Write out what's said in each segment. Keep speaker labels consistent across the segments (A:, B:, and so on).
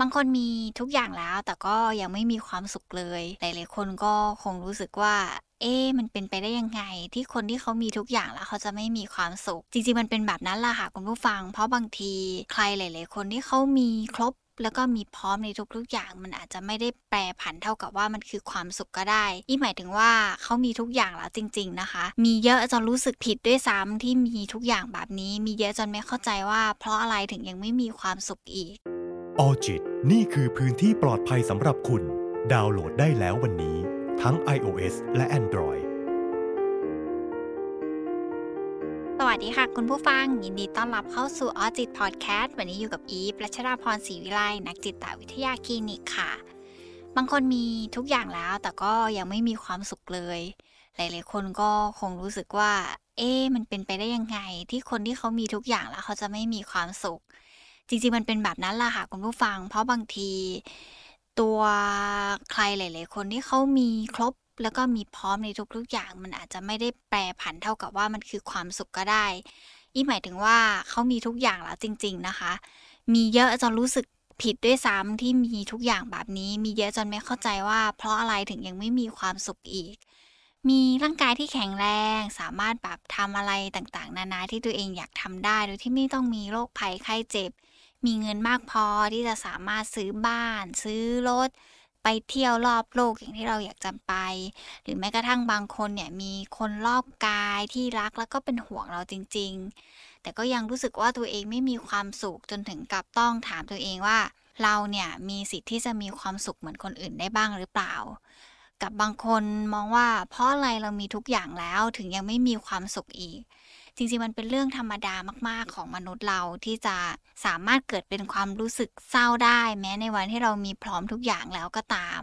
A: บางคนมีทุกอย่างแล้ว แต่ก็ยังไม่มีความสุขเลย หลายๆคนก็คงรู้สึกว่าเอ๊มันเป็นไปได้ยังไง ที่คนที่เขามีทุกอย่างแล้วเขาจะไม่มีความสุข จริงๆมันเป็นแบบนั้นล่ะค่ะคุณผู้ฟัง เพราะบางทีใครหลาย ๆ คนที่เขามีครบแล้วก็มีพร้อมในทุกๆอย่างมันอาจจะไม่ได้แปรผันเท่ากับว่ามันคือความสุขก็ได้นี่หมายถึงว่าเขามีทุกอย่างแล้วจริง ๆนะคะ มีเยอะจนรู้สึกผิดด้วยซ้ำที่มีทุกอย่างแบบนี้ มีเยอะจนไม่เข้าใจว่า เพราะอะไรถึงยังไม่มีความสุขอีก
B: ออจิต นี่คือพื้นที่ปลอดภัยสำหรับคุณ ดาวน์โหลดได้แล้ววันนี้ ทั้ง iOS และ Android
A: สวัสดีค่ะ คุณผู้ฟัง ยินดีต้อนรับเข้าสู่ออจิตพอดแคสต์วันนี้อยู่กับอีฟรัชดาพรศรีวิไลนักจิตวิทยาคลินิกค่ะ บางคนมีทุกอย่างแล้ว แต่ก็ยังไม่มีความสุขเลย หลาย ๆ คนก็คงรู้สึกว่า เอ๊มันเป็นไปได้ยังไง ที่คนที่เขามีทุกอย่างแล้วเขาจะไม่มีความสุข จริงๆมันเป็นแบบนั้นล่ะค่ะคุณผู้ฟัง เพราะบางที ตัวใครหลาย ๆ คนที่เขามีครบแล้วก็มีพร้อมในทุกๆอย่างมันอาจจะไม่ได้แปรผันเท่ากับว่ามันคือความสุขก็ได้ อีหมายถึงว่าเขามีทุกอย่างแล้วจริง ๆนะคะ มีเยอะจนรู้สึกผิดด้วยซ้ำที่มีทุกอย่างแบบนี้ มีเยอะจนไม่เข้าใจว่า เพราะอะไรถึงยังไม่มีความสุขอีก มีร่างกายที่แข็งแรงสามารถแบบทำอะไรต่างๆ นานาที่ตัวเองอยากทำได้ โดยที่ไม่ต้องมีโรคภัยไข้เจ็บ มีเงินมากพอที่จะสามารถซื้อบ้าน ซื้อรถ ไปเที่ยวรอบโลกอย่างที่เราอยากจะไป หรือแม้กระทั่งบางคนเนี่ยมีคนรอบกายที่รักแล้วก็เป็นห่วงเราจริง ๆ แต่ก็ยังรู้สึกว่าตัวเองไม่มีความสุขจนถึงกับต้องถามตัวเองว่า เราเนี่ยมีสิทธิ์ที่จะมีความสุขเหมือนคนอื่นได้บ้างหรือเปล่า กับบางคนมองว่าเพราะอะไรเรามีทุกอย่างแล้วถึงยังไม่มีความสุขอีก จริงๆมันเป็นเรื่องธรรมดามากๆของมนุษย์เราที่จะสามารถเกิดเป็นความรู้สึกเศร้าได้ แม้ในวันที่เรามีพร้อมทุกอย่างแล้วก็ตาม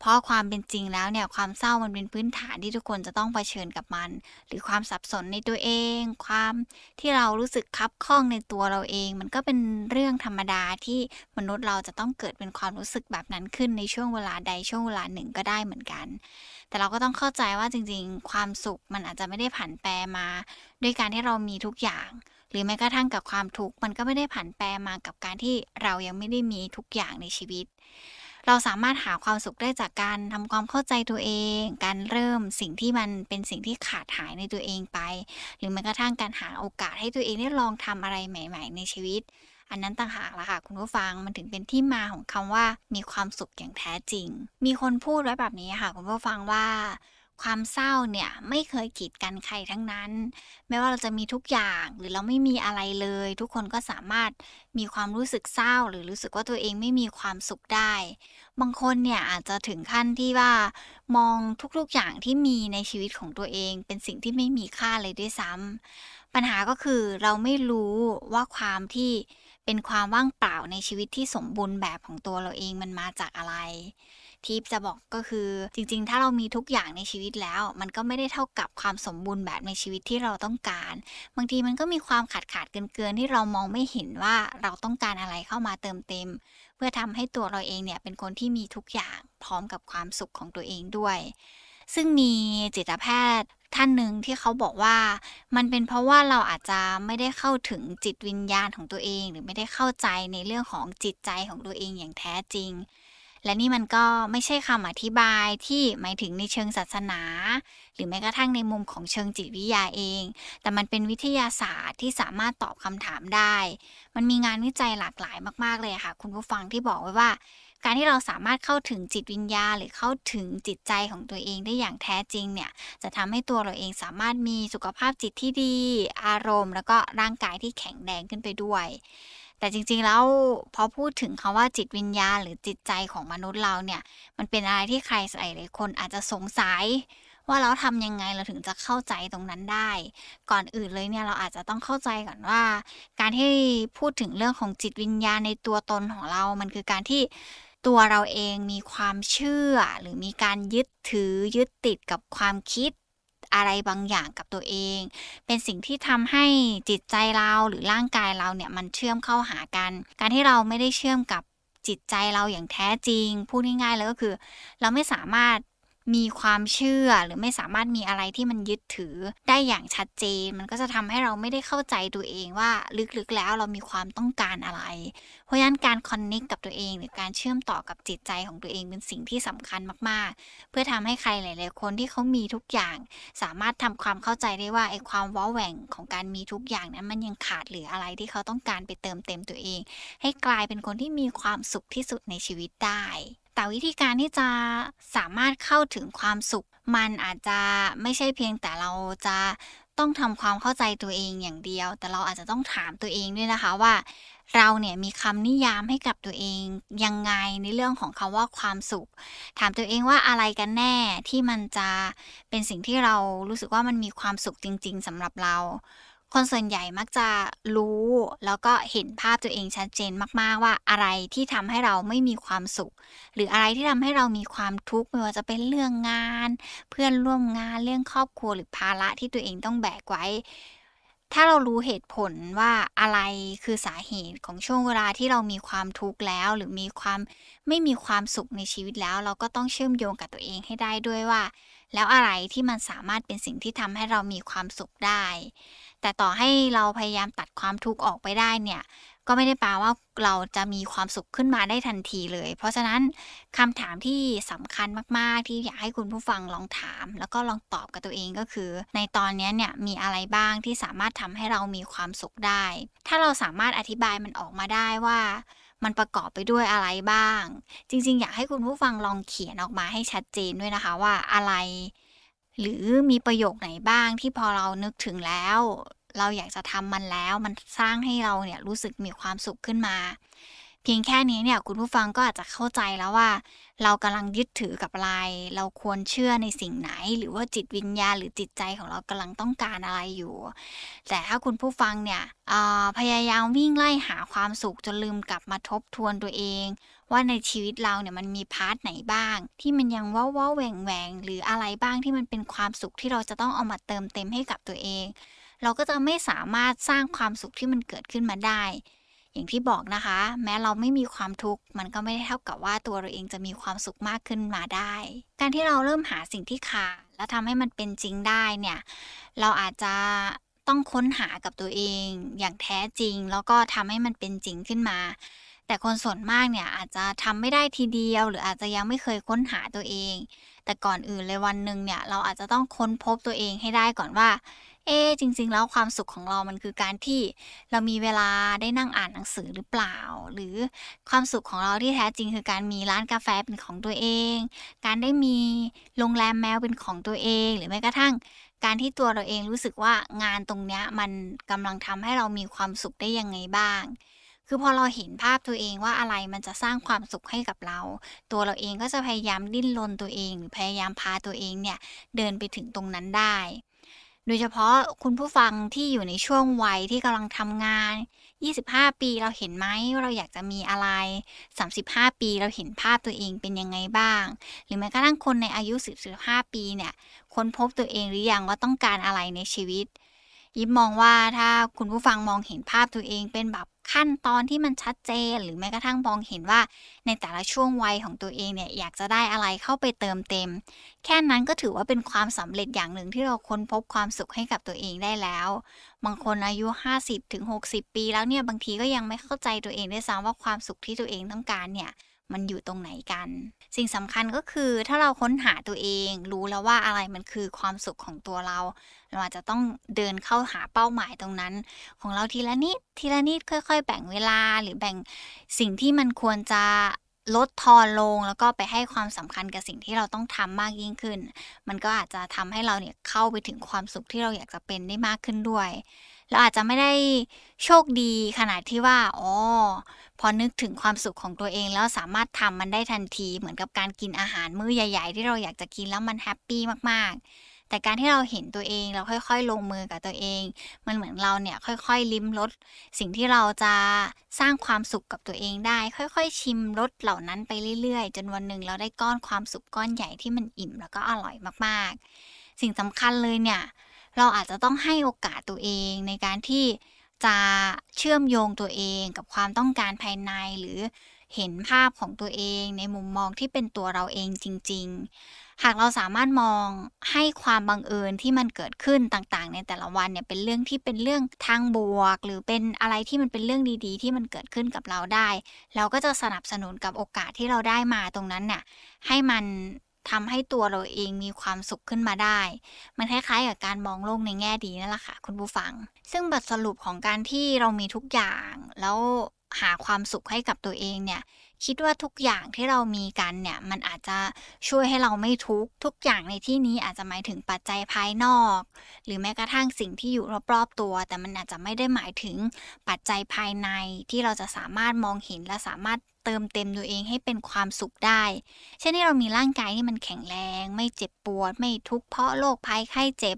A: เพราะความเป็นจริงแล้วเนี่ยความเศร้ามันเป็นพื้นฐานที่ทุกคนจะต้องเผชิญกับมัน หรือความสับสนในตัวเอง ความที่เรารู้สึกคับข้องในตัวเราเอง มันก็เป็นเรื่องธรรมดาที่มนุษย์เราจะต้องเกิดเป็นความรู้สึกแบบนั้นขึ้นในช่วงเวลาใดช่วงเวลาหนึ่งก็ได้เหมือนกัน แต่เราก็ต้องเข้าใจว่าจริง ๆ ความสุขมันอาจจะไม่ได้ผันแปรมาด้วยการที่เรามีทุกอย่างหรือแม้กระทั่งกับความทุกข์มันก็ไม่ได้ผันแปรมากับการที่เรายังไม่ได้มีทุกอย่างในชีวิต เราสามารถหาความสุขได้จากการทำความเข้าใจตัวเอง การเริ่มสิ่งที่มันเป็นสิ่งที่ขาดหายในตัวเองไป หรือแม้กระทั่งการหาโอกาสให้ตัวเองได้ลองทำอะไรใหม่ ๆ ในชีวิต อันนั้นต่างหากละค่ะ คุณผู้ฟังมันถึงเป็นที่มาของคำว่ามีความสุขอย่างแท้จริง มีคนพูดไว้แบบนี้ค่ะ คุณผู้ฟังว่า ความเศร้าเนี่ยไม่เคยกีดกันใครทั้งนั้น ไม่ว่าเราจะมีทุกอย่างหรือเราไม่มีอะไรเลย ทุกคนก็สามารถมีความรู้สึกเศร้า หรือรู้สึกว่าตัวเองไม่มีความสุขได้ บางคนเนี่ยอาจจะถึงขั้นที่ว่ามองทุกๆอย่างที่มีในชีวิตของตัวเอง เป็นสิ่งที่ไม่มีค่าเลยด้วยซ้ำปัญหาก็คือเราไม่รู้ว่าความที่ เป็นความว่างเปล่าในชีวิตที่สมบูรณ์แบบของตัวเราเองมันมาจากอะไรทิปจะบอกก็คือจริงๆ ถ้าเรามีทุกอย่างในชีวิตแล้ว มันก็ไม่ได้เท่ากับความสมบูรณ์แบบในชีวิตที่เราต้องการ บางทีมันก็มีความขาดขาดเกินเกินที่เรามองไม่เห็นว่าเราต้องการอะไรเข้ามาเติมเต็ม เพื่อทำให้ตัวเราเองเนี่ยเป็นคนที่มีทุกอย่างพร้อมกับความสุขของตัวเองด้วย ซึ่งมีจิตแพทย์ ท่านหนึ่งที่เขาบอกว่ามันเป็นเพราะว่าเราอาจจะไม่ได้เข้าถึงจิตวิญญาณของตัวเอง หรือไม่ได้เข้าใจในเรื่องของจิตใจของตัวเองอย่างแท้จริง และนี่มันก็ไม่ใช่คำอธิบายที่หมายถึงในเชิงศาสนา หรือแม้กระทั่งในมุมของเชิงจิตวิทยาเอง แต่มันเป็นวิทยาศาสตร์ที่สามารถตอบคำถามได้ มันมีงานวิจัยหลากหลายมากๆเลยค่ะ คุณผู้ฟังที่บอกไว้ว่า การที่เราสามารถเข้าถึงจิตวิญญาหรือเข้าถึงจิตใจของตัวเองได้อย่างแท้จริงเนี่ยจะทำให้ตัวเราเองสามารถมีสุขภาพจิตที่ดี อารมณ์ แล้วก็ร่างกายที่แข็งแรงขึ้นไปด้วย แต่จริงๆแล้วพอพูดถึงคำว่าจิตวิญญาหรือจิตใจของมนุษย์เราเนี่ยมันเป็นอะไรที่ใครหลายคนอาจจะสงสัยว่าเราทำยังไงเราถึงจะเข้าใจตรงนั้นได้ ก่อนอื่นเลยเนี่ยเราอาจจะต้องเข้าใจก่อนว่า การที่พูดถึงเรื่องของจิตวิญญาณในตัวตนของเรา มันคือการที่ ตัวเราเองมีความเชื่อ หรือมีการยึดถือยึดติดกับความคิดอะไรบางอย่างกับตัวเอง เป็นสิ่งที่ทำให้จิตใจเราหรือร่างกายเราเนี่ยมันเชื่อมเข้าหากัน การที่เราไม่ได้เชื่อมกับจิตใจเราอย่างแท้จริง พูดง่ายๆเลยก็คือ เราไม่สามารถ มีความเชื่อหรือไม่สามารถมีอะไรที่มันยึดถือได้อย่างชัดเจน มันก็จะทำให้เราไม่ได้เข้าใจตัวเองว่าลึกๆแล้วเรามีความต้องการอะไร เพราะฉะนั้นการคอนเน็กกับตัวเอง หรือการเชื่อมต่อกับจิตใจของตัวเองเป็นสิ่งที่สำคัญมากๆ เพื่อทำให้ใครหลาย ๆ คนที่เขามีทุกอย่าง สามารถทำความเข้าใจได้ว่าไอ้ความว้าแหว่งของการมีทุกอย่างนั้นมันยังขาดเหลืออะไรที่เขาต้องการไปเติมเต็มตัวเอง ให้กลายเป็นคนที่มีความสุขที่สุดในชีวิตได้ แต่วิธีการที่จะสามารถเข้าถึงความสุข มันอาจจะไม่ใช่เพียงแต่เราจะต้องทำความเข้าใจตัวเองอย่างเดียว แต่เราอาจจะต้องถามตัวเองด้วยนะคะว่า เราเนี่ยมีคำนิยามให้กับตัวเองยังไงในเรื่องของคำว่าความสุข ถามตัวเองว่าอะไรกันแน่ที่มันจะเป็นสิ่งที่เรารู้สึกว่ามันมีความสุขจริง ๆสำหรับเรา คนส่วนใหญ่มักจะรู้ แล้วก็เห็นภาพตัวเองชัดเจนมาก ๆ ว่าอะไรที่ทำให้เราไม่มีความสุข หรืออะไรที่ทำให้เรามีความทุกข์ไม่ว่าจะเป็นเรื่องงาน เพื่อนร่วมงานเรื่องครอบครัวหรือภาระที่ตัวเองต้องแบกไว้ ถ้าเรารู้เหตุผลว่าอะไรคือสาเหตุของช่วงเวลาที่เรามีความทุกข์แล้ว หรือมีความไม่มีความสุขในชีวิตแล้ว เราก็ต้องเชื่อมโยงกับตัวเองให้ได้ด้วยว่า แล้วอะไรที่มันสามารถเป็นสิ่งที่ทำให้เรามีความสุขได้ แต่ต่อให้เราพยายามตัดความทุกข์ออกไปได้เนี่ย ก็ไม่ได้แปลว่าเราจะมีความสุขขึ้นมาได้ทันทีเลย เพราะฉะนั้นคำถามที่สำคัญมากๆ ที่อยากให้คุณผู้ฟังลองถาม แล้วก็ลองตอบกับตัวเองก็คือ ในตอนนี้เนี่ยมีอะไรบ้างที่สามารถทำให้เรามีความสุขได้ ถ้าเราสามารถอธิบายมันออกมาได้ว่า มันประกอบไปด้วยอะไรบ้าง จริง ๆ อยากให้คุณผู้ฟังลองเขียนออกมาให้ชัดเจนด้วยนะคะว่าอะไร หรือมีประโยคไหนบ้างที่พอเรานึกถึงแล้ว เราอยากจะทำมันแล้ว มันสร้างให้เราเนี่ยรู้สึกมีความสุขขึ้นมา เพียงแค่นี้เนี่ยคุณผู้ฟังก็อาจจะเข้าใจแล้วว่า เรากำลังยึดถือกับอะไร เราควรเชื่อในสิ่งไหน หรือว่าจิตวิญญาณหรือจิตใจของเรากำลังต้องการอะไรอยู่ แต่ถ้าคุณผู้ฟังเนี่ยพยายามวิ่งไล่หาความสุขจนลืมกลับมาทบทวนตัวเอง ว่าในชีวิตเราเนี่ยมันมีพาร์ทไหนบ้าง ที่มันยังว้าวแหว่งแหวงหรืออะไรบ้างที่มันเป็นความสุขที่เราจะต้องเอามาเติมเต็มให้กับตัวเอง เราก็จะไม่สามารถสร้างความสุขที่มันเกิดขึ้นมาได้ อย่างที่บอกนะคะ แม้เราไม่มีความทุกข์มันก็ไม่ได้เท่ากับว่าตัวเราเองจะมีความสุขมากขึ้นมาได้ การที่เราเริ่มหาสิ่งที่ขาดแล้วทำให้มันเป็นจริงได้เนี่ยเราอาจจะต้องค้นหากับตัวเองอย่างแท้จริง แล้วก็ทำให้มันเป็นจริงขึ้นมา แต่คนส่วนมากเนี่ยอาจจะทำไม่ได้ทีเดียว หรืออาจจะยังไม่เคยค้นหาตัวเอง แต่ก่อนอื่นเลยวันหนึ่งเนี่ยเราอาจจะต้องค้นพบตัวเองให้ได้ก่อนว่า เอ๊จริง ๆ แล้วความสุขของเรามันคือการที่เรามีเวลาได้นั่งอ่านหนังสือหรือเปล่า หรือความสุขของเราที่แท้จริงคือการมีร้านกาแฟเป็นของตัวเอง การได้มีโรงแรมแมวเป็นของตัวเอง หรือแม้กระทั่ง การที่ตัวเราเองรู้สึกว่างานตรงเนี้ยมันกำลังทำให้เรามีความสุขได้ยังไงบ้างคือพอเราเห็นภาพตัวเองว่าอะไรมันจะสร้างความสุขให้กับเรา ตัวเราเองก็จะพยายามดิ้นรนตัวเอง หรือพยายามพาตัวเองเนี่ย เดินไปถึงตรงนั้นได้ โดยเฉพาะคุณผู้ฟังที่อยู่ในช่วงวัยที่กำลังทำงาน 25 ปีเราเห็นไหมว่าเราอยากจะมีอะไร 35 ปีเราเห็นภาพตัวเองเป็นยังไงบ้าง หรือแม้กระทั่งคนในอายุ 10-15 ปีเนี่ยค้นพบตัวเองหรือยังว่าต้องการอะไรในชีวิต ยิบมองว่าถ้าคุณผู้ฟังมองเห็นภาพตัวเองเป็นแบบ ขั้นตอนที่มันชัดเจน หรือแม้กระทั่งมองเห็นว่า ในแต่ละช่วงวัยของตัวเองเนี่ยอยากจะได้อะไรเข้าไปเติมเต็ม แค่นั้นก็ถือว่าเป็นความสำเร็จอย่างหนึ่งที่เราค้นพบความสุขให้กับตัวเองได้แล้ว บางคนอายุ 50ถึง60 ปีแล้วเนี่ยบางทีก็ยังไม่เข้าใจตัวเองด้วยซ้ำว่าความสุขที่ตัวเองต้องการเนี่ย มันอยู่ตรงไหนกัน สิ่งสำคัญก็คือถ้าเราค้นหาตัวเอง รู้แล้วว่าอะไรมันคือความสุขของตัวเรา เราอาจจะต้องเดินเข้าหาเป้าหมายตรงนั้น ของเราทีละนิดทีละนิดค่อย ๆ แบ่งเวลาหรือแบ่งสิ่งที่มันควรจะ ลดทอนลงแล้วก็ไปให้ความสำคัญกับสิ่งที่เราต้องทำมากยิ่งขึ้น มันก็อาจจะทำให้เราเนี่ยเข้าไปถึงความสุขที่เราอยากจะเป็นได้มากขึ้นด้วยเราอาจจะไม่ได้โชคดีขนาดที่ว่าอ๋อพอนึกถึงความสุขของตัวเองแล้วสามารถทำมันได้ทันทีเหมือนกับการกินอาหารมื้อใหญ่ ๆ ที่เราอยากจะกินแล้วมันแฮปปี้มากๆ แต่การที่เราเห็นตัวเองเราค่อย ๆ ลงมือกับตัวเอง มันเหมือนเราเนี่ยค่อย ๆ ลิ้มรสสิ่งที่เราจะสร้างความสุขกับตัวเองได้ ค่อย ๆ ชิมรสเหล่านั้นไปเรื่อย ๆ จนวันหนึ่งเราได้ก้อนความสุขก้อนใหญ่ที่มันอิ่มแล้วก็อร่อยมากๆ สิ่งสำคัญเลยเนี่ยเราอาจจะต้องให้โอกาสตัวเองในการที่จะเชื่อมโยงตัวเองกับความต้องการภายในหรือเห็นภาพของตัวเองในมุมมองที่เป็นตัวเราเองจริง ๆ หากเราสามารถมองให้ความบังเอิญที่มันเกิดขึ้นต่างๆ ในแต่ละวันเนี่ยเป็นเรื่องที่เป็นเรื่องทางบวก หรือเป็นอะไรที่มันเป็นเรื่องดีๆ ที่มันเกิดขึ้นกับเราได้ เราก็จะสนับสนุนกับโอกาสที่เราได้มาตรงนั้นเนี่ยให้มันทำให้ตัวเราเองมีความสุขขึ้นมาได้ มันคล้ายๆกับการมองโลกในแง่ดีนั่นแหละค่ะคุณผู้ฟัง ซึ่งบทสรุปของการที่เรามีทุกอย่าง แล้วหาความสุขให้กับตัวเองเนี่ย คิดว่าทุกอย่างที่เรามีกันเนี่ยมันอาจจะช่วยให้เราไม่ทุกข์ทุกอย่างในที่นี้อาจจะหมายถึงปัจจัยภายนอก หรือแม้กระทั่งสิ่งที่อยู่รอบๆตัว แต่มันอาจจะไม่ได้หมายถึงปัจจัยภายในที่เราจะสามารถมองเห็นและสามารถเติมเต็มตัวเองให้เป็นความสุขได้ เช่นที่เรามีร่างกายที่มันแข็งแรง ไม่เจ็บปวด ไม่ทุกข์เพราะโรคภัยไข้เจ็บ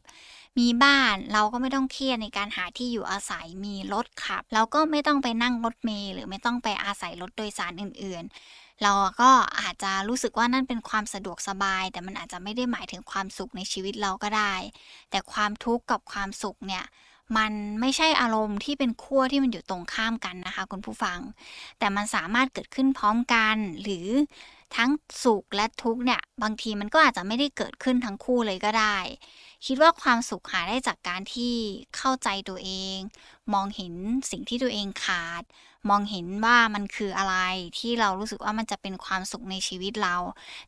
A: มีบ้านเราก็ไม่ต้องเครียดในการหาที่อยู่อาศัยมีรถขับ เราก็ไม่ต้องไปนั่งรถเมล์หรือไม่ต้องไปอาศัยรถโดยสารอื่นๆ เราก็อาจจะรู้สึกว่านั่นเป็นความสะดวกสบาย แต่มันอาจจะไม่ได้หมายถึงความสุขในชีวิตเราก็ได้ แต่ความทุกข์กับความสุขเนี่ยมันไม่ใช่อารมณ์ที่เป็นขั้วที่มันอยู่ตรงข้ามกันนะคะ คุณผู้ฟัง แต่มันสามารถเกิดขึ้นพร้อมกัน หรือทั้งสุขและทุกข์เนี่ย บางทีมันก็อาจจะไม่ได้เกิดขึ้นทั้งคู่เลยก็ได้ คิดว่าความสุขหาได้จากการที่เข้าใจตัวเอง มองเห็นสิ่งที่ตัวเองขาด มองเห็นว่ามันคืออะไรที่เรารู้สึกว่ามันจะเป็นความสุขในชีวิตเรา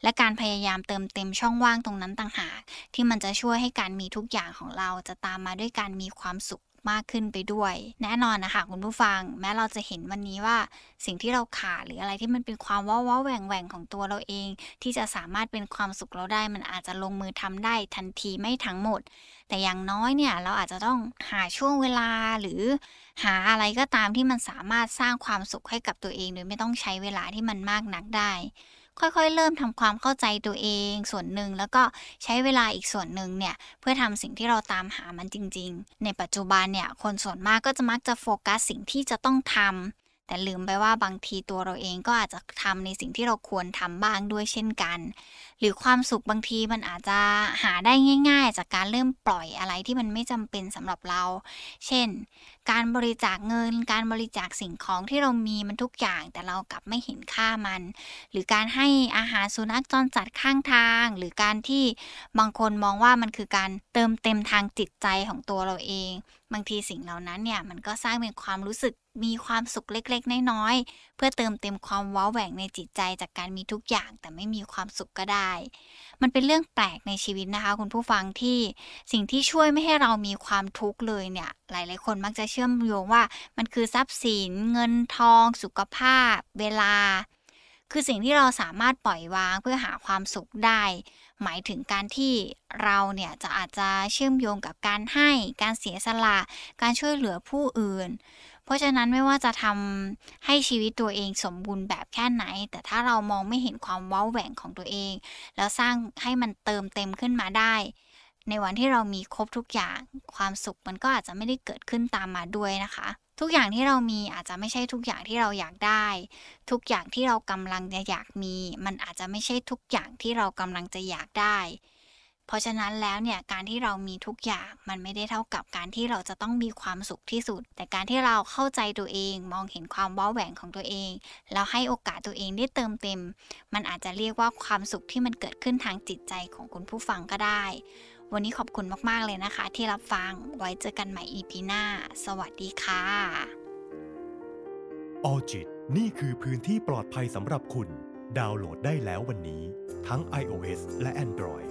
A: และการพยายามเติมเต็มช่องว่างตรงนั้นต่างหาก ที่มันจะช่วยให้การมีทุกอย่างของเราจะตามมาด้วยการมีความสุข มากขึ้นไปด้วย แน่นอนนะคะคุณผู้ฟัง แม้เราจะเห็นวันนี้ว่าสิ่งที่เราขาดหรืออะไรที่มันเป็นความว้าวแหว่งแหว่งของตัวเราเอง ที่จะสามารถเป็นความสุขเราได้ มันอาจจะลงมือทำได้ทันทีไม่ทั้งหมด แต่อย่างน้อยเนี่ยเราอาจจะต้องหาช่วงเวลาหรือหาอะไรก็ตามที่มันสามารถสร้างความสุขให้กับตัวเอง โดยไม่ต้องใช้เวลาที่มันมากนักได้ ค่อยๆ เริ่มทำความเข้าใจตัวเองส่วนหนึ่งแล้วก็ใช้เวลาอีกส่วนหนึ่งเนี่ยเพื่อทำสิ่งที่เราตามหามันจริง ๆ ในปัจจุบันเนี่ยคนส่วนมากก็จะมักจะโฟกัสสิ่งที่จะต้องทำ แต่ลืมไปว่าบางทีตัวเราเองก็อาจจะทำในสิ่งที่เราควรทำบ้างด้วยเช่นกัน หรือความสุขบางทีมันอาจจะหาได้ง่าย ๆ จากการเริ่มปล่อยอะไรที่มันไม่จำเป็นสำหรับเรา เช่น การบริจาคเงิน การบริจาคสิ่งของที่เรามีมันทุกอย่าง แต่เรากลับไม่เห็นค่ามัน หรือการให้อาหารสุนัขจรจัดข้างทาง หรือการที่บางคนมองว่ามันคือการเติมเต็มทางจิตใจของตัวเราเอง บางทีสิ่งเหล่านั้นเนี่ยมันก็สร้างเป็นความรู้สึก มีความสุขเล็กๆ น้อยๆ เพื่อเติมเต็มความว้าแหว่งในจิตใจจากการมีทุกอย่างแต่ไม่มีความสุขก็ได้ มันเป็นเรื่องแปลกในชีวิตนะคะ คุณผู้ฟังที่สิ่งที่ช่วยไม่ให้เรามีความทุกข์เลยเนี่ย หลายๆ คนมักจะเชื่อมโยงว่า มันคือทรัพย์สิน เงินทอง สุขภาพ เวลา คือสิ่งที่เราสามารถปล่อยวางเพื่อหาความสุขได้ หมายถึงการที่เราเนี่ยจะอาจจะเชื่อมโยงกับการให้ การเสียสละ การช่วยเหลือผู้อื่น เพราะฉะนั้นไม่ว่าจะทำให้ชีวิตตัวเองสมบูรณ์แบบแค่ไหน แต่ถ้าเรามองไม่เห็นความว้าแหว่งของตัวเอง แล้วสร้างให้มันเติมเต็มขึ้นมาได้ ในวันที่เรามีครบทุกอย่างความสุขมันก็อาจจะไม่ได้เกิดขึ้นตามมาด้วยนะคะ ทุกอย่างที่เรามีอาจจะไม่ใช่ทุกอย่างที่เราอยากได้ ทุกอย่างที่เรากำลังจะอยากมี มันอาจจะไม่ใช่ทุกอย่างที่เรากำลังจะอยากได้ เพราะฉะนั้นแล้วเนี่ยการที่เรามีทุกอย่างมันไม่ได้เท่ากับการที่เราจะต้องมีความสุขที่สุด แต่การที่เราเข้าใจตัวเองมองเห็นความว้าแหวงของตัวเอง แล้วให้โอกาสตัวเองได้เติมเต็ม มันอาจจะเรียกว่าความสุขที่มันเกิดขึ้นทางจิตใจของคุณผู้ฟังก็ได้ วันนี้ขอบคุณมากๆเลยนะคะ ที่รับฟังไว้เจอกันใหม่ EP หน้า สวัสดีค่ะ
B: ออจิตนี่คือพื้นที่ปลอดภัยสำหรับคุณ ดาวน์โหลดได้แล้ววันนี้ ทั้ง iOS และ Android